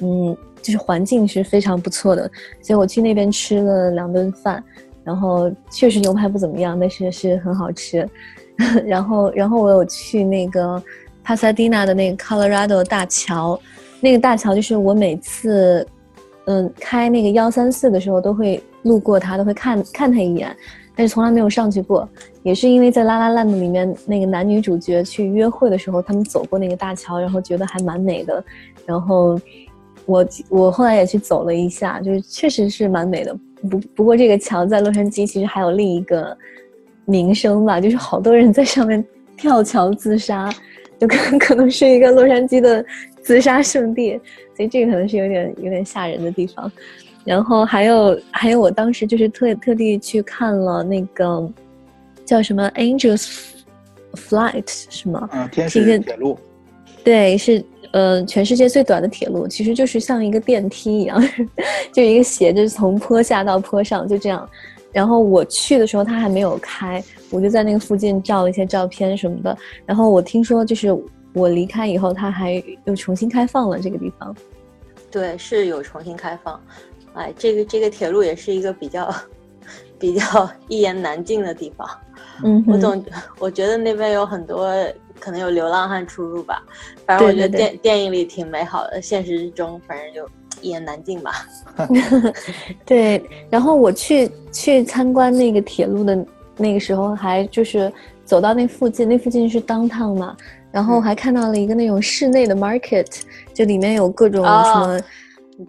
嗯，就是环境是非常不错的，所以我去那边吃了两顿饭，然后确实牛排不怎么样，但是是很好吃，然后然后我有去那个帕萨蒂纳的那个 Colorado 大桥，那个大桥就是我每次。嗯，开那个幺三四的时候都会路过它，都会看看它一眼，但是从来没有上去过。也是因为在《拉拉烂》的里面，那个男女主角去约会的时候，他们走过那个大桥，然后觉得还蛮美的。然后我我后来也去走了一下，就是确实是蛮美的。不不过这个桥在洛杉矶其实还有另一个名声吧，就是好多人在上面跳桥自杀，就可可能是一个洛杉矶的自杀圣地。所以这个可能是有点有点吓人的地方，然后还有还有我当时就是特特地去看了那个叫什么 Angels Flight 是吗？嗯，天使铁路。对，是呃，全世界最短的铁路，其实就是像一个电梯一样，就一个斜着从坡下到坡上，就这样。然后我去的时候，它还没有开，我就在那个附近照了一些照片什么的。然后我听说，就是我离开以后，它还又重新开放了这个地方。对，是有重新开放。哎，这个这个铁路也是一个比较比较一言难尽的地方。嗯，我总我觉得那边有很多可能有流浪汉出入吧。反正我觉得电电影里挺美好的，现实中反正就。一言难尽吧。对，然后我去去参观那个铁路的那个时候，还就是走到那附近，那附近是 downtown 嘛，然后还看到了一个那种室内的 market，就里面有各种什么，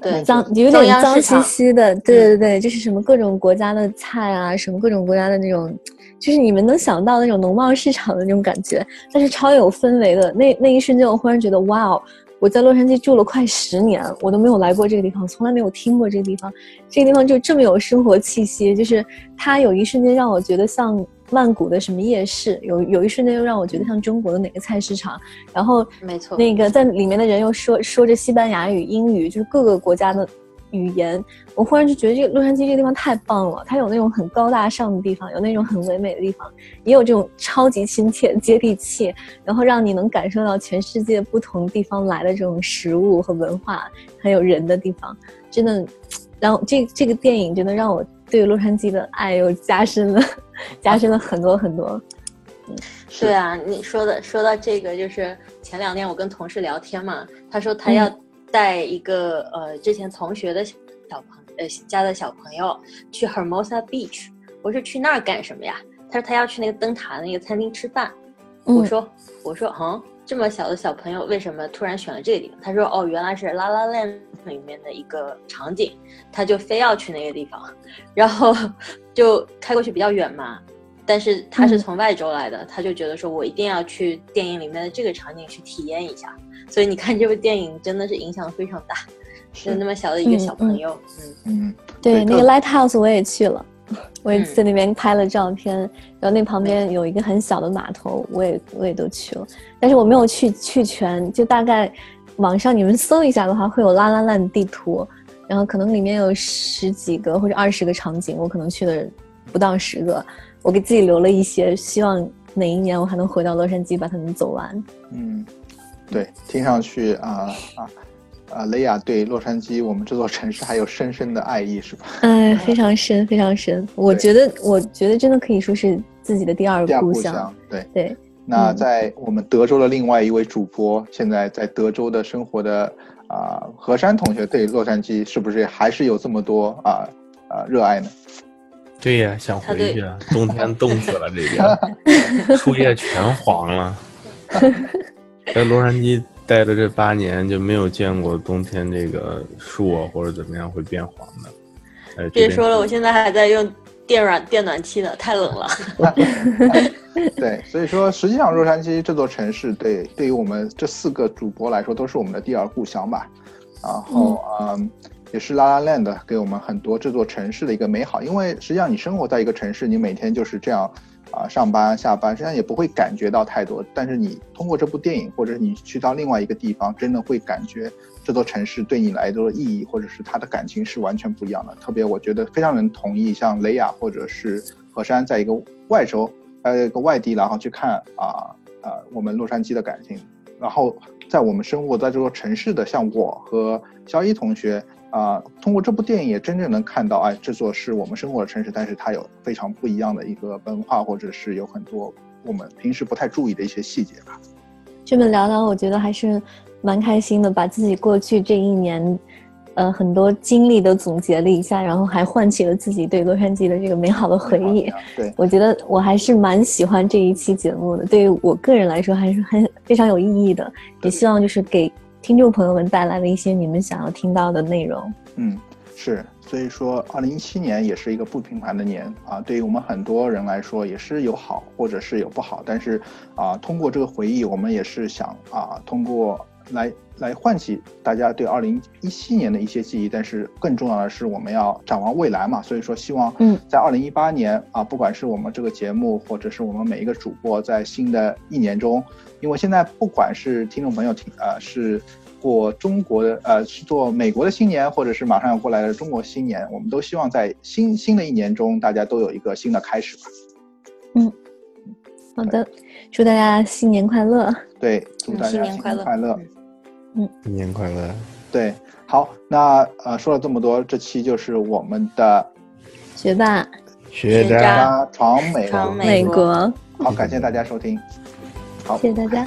对，脏有点脏兮兮的，对对对，就是什么各种国家的菜啊，什么各种国家的那种，就是你们能想到那种农贸市场的那种感觉，但是超有氛围的。那那一瞬间，我忽然觉得，哇哦！我在洛杉矶住了快十年，我都没有来过这个地方，从来没有听过这个地方。这个地方就这么有生活气息，就是它有一瞬间让我觉得像曼谷的什么夜市，有有一瞬间又让我觉得像中国的哪个菜市场。然后，没错，那个在里面的人又说说着西班牙语、英语，就是各个国家的。语言，我忽然就觉得这个洛杉矶这个地方太棒了。它有那种很高大上的地方，有那种很唯美的地方，也有这种超级亲切、接地气，然后让你能感受到全世界不同地方来的这种食物和文化，还有人的地方。真的，然后这这个电影真的让我对洛杉矶的爱又加深了，加深了很多很多。嗯，对啊，你说的说到这个，就是前两天我跟同事聊天嘛，他说他要。带一个呃之前同学的小朋呃家的小朋友去 Hermosa Beach，我说去那儿干什么呀？他说他要去那个灯塔那个餐厅吃饭。我说我说嗯，这么小的小朋友为什么突然选了这个地方？他说哦，原来是拉拉 La Land 里面的一个场景，他就非要去那个地方，然后就开过去比较远嘛。但是他是从外州来的，他就觉得说我一定要去电影里面的这个场景去体验一下。所以你看，这部电影真的是影响非常大，是那么小的一个小朋友，嗯嗯，对，那个 Lighthouse 我也去了，我也在那边拍了照片，然后那旁边有一个很小的码头，我也我也都去了，但是我没有去去全，就大概网上你们搜一下的话，会有拉拉烂地图，然后可能里面有十几个或者二十个场景，我可能去了不到十个，我给自己留了一些，希望哪一年我还能回到洛杉矶把它们走完，嗯。对，听上去啊啊啊，雷亚对洛杉矶我们这座城市还有深深的爱意，是吧？哎，非常深，非常深。我觉得，我觉得真的可以说是自己的第二故乡。对对。那在我们德州的另外一位主播，现在在德州的生活的啊，何山同学对洛杉矶是不是还是有这么多啊啊热爱呢？对呀，想回去啊，冬天冻死了这边，树叶全黄了。在洛杉矶待了这八年，就没有见过冬天这个树啊或者怎么样会变黄的。别说了，我现在还在用电暖电暖气呢，太冷了。对，所以说实际上洛杉矶这座城市，对对于我们这四个主播来说，都是我们的第二故乡吧。然后嗯，也是拉拉 land 给我们很多这座城市的一个美好，因为实际上你生活在一个城市，你每天就是这样。啊，上班下班，实际上也不会感觉到太多。但是你通过这部电影，或者你去到另外一个地方，真的会感觉这座城市对你来说的意义，或者是它的感情是完全不一样的。特别我觉得非常能同意，像雷亚或者是何山，在一个外州，有一个外地，然后去看啊啊我们洛杉矶的感情，然后在我们生活在这座城市的，像我和肖一同学。啊，通过这部电影也真正能看到，哎，这座是我们生活的城市，但是它有非常不一样的一个文化，或者是有很多我们平时不太注意的一些细节吧。这么聊聊，我觉得还是蛮开心的，把自己过去这一年，呃，很多经历都总结了一下，然后还唤起了自己对洛杉矶的这个美好的回忆。对，我觉得我还是蛮喜欢这一期节目的，对于我个人来说还是很非常有意义的，也希望就是给。听众朋友们带来了一些你们想要听到的内容。嗯，是，所以说，二零一七年也是一个不平凡的年啊，对于我们很多人来说也是有好或者是有不好，但是啊，通过这个回忆，我们也是想啊，通过来来唤起大家对二零一七年的一些记忆，但是更重要的是我们要展望未来嘛。所以说，希望嗯在二零一八年啊，不管是我们这个节目，或者是我们每一个主播，在新的一年中，因为现在不管是听众朋友听呃是过中国的呃是做美国的新年，或者是马上要过来的中国新年，我们都希望在新新的一年中，大家都有一个新的开始吧。嗯好的，祝大家新年快乐。对，祝嗯大家新新年快乐快乐。嗯。新年快乐！对，好，那呃说了这么多，这期就是我们的学霸，学渣。闯美闯美国国，好，感谢大家收听。好，谢谢大家。